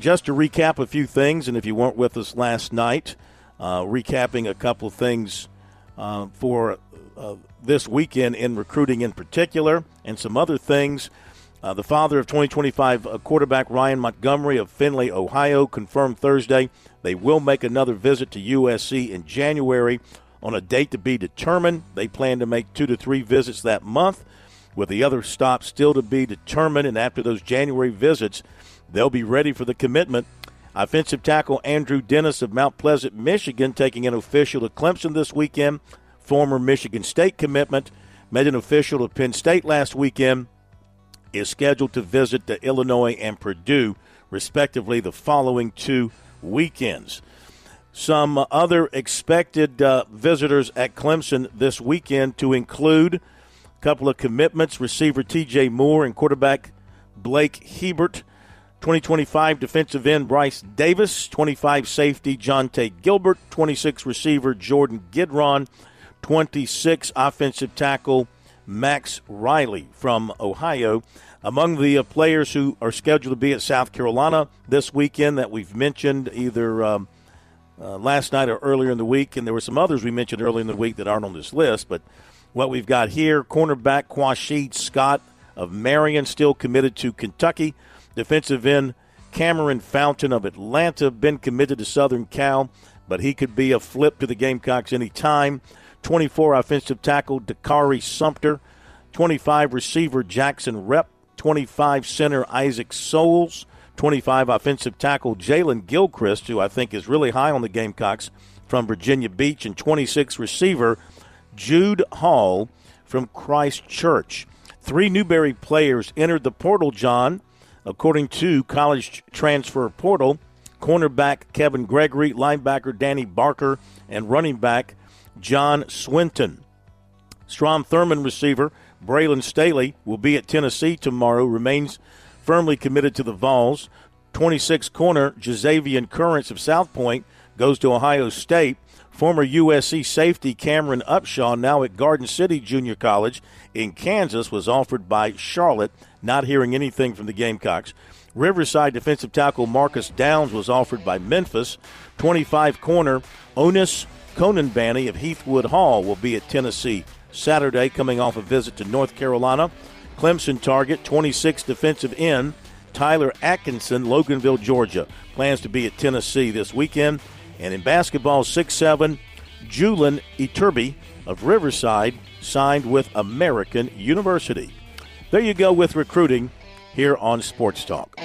just to recap a few things, and if you weren't with us last night, uh, recapping a couple of things uh, for uh, this weekend in recruiting in particular, and some other things. Uh, the father of 2025 uh, quarterback Ryan Montgomery of Findlay, Ohio, confirmed Thursday they will make another visit to USC in January on a date to be determined. They plan to make two to three visits that month, with the other stops still to be determined. And after those January visits, they'll be ready for the commitment. Offensive tackle Andrew Dennis of Mount Pleasant, Michigan, taking an official to Clemson this weekend. Former Michigan State commitment made an official to Penn State last weekend. Is scheduled to visit the Illinois and Purdue, respectively, the following two weekends. Some other expected uh, visitors at Clemson this weekend to include couple of commitments receiver TJ Moore and quarterback Blake Hebert. 2025 defensive end Bryce Davis, 25 safety Jonte Gilbert, 26 receiver Jordan Gidron, 26 offensive tackle Max Riley from Ohio. Among the uh, players who are scheduled to be at South Carolina this weekend that we've mentioned either um, uh, last night or earlier in the week, and there were some others we mentioned earlier in the week that aren't on this list, but what we've got here cornerback Quashid Scott of Marion, still committed to Kentucky. Defensive end Cameron Fountain of Atlanta, been committed to Southern Cal, but he could be a flip to the Gamecocks anytime. 24 offensive tackle Dakari Sumter, 25 receiver Jackson Rep, 25 center Isaac Souls, 25 offensive tackle Jalen Gilchrist, who I think is really high on the Gamecocks from Virginia Beach, and 26 receiver Jude Hall from Christ Church. Three Newberry players entered the portal, John, according to college transfer portal. Cornerback Kevin Gregory, linebacker Danny Barker, and running back John Swinton. Strom Thurmond receiver Braylon Staley will be at Tennessee tomorrow, remains firmly committed to the Vols. 26 corner Jazavian Currents of South Point goes to Ohio State. Former USC safety Cameron Upshaw, now at Garden City Junior College in Kansas, was offered by Charlotte, not hearing anything from the Gamecocks. Riverside defensive tackle Marcus Downs was offered by Memphis. 25 corner Onis Konanbanny of Heathwood Hall will be at Tennessee Saturday, coming off a visit to North Carolina. Clemson target 26 defensive end Tyler Atkinson, Loganville, Georgia, plans to be at Tennessee this weekend. And in basketball, 6'7, Julian Iturbi of Riverside signed with American University. There you go with recruiting here on Sports Talk.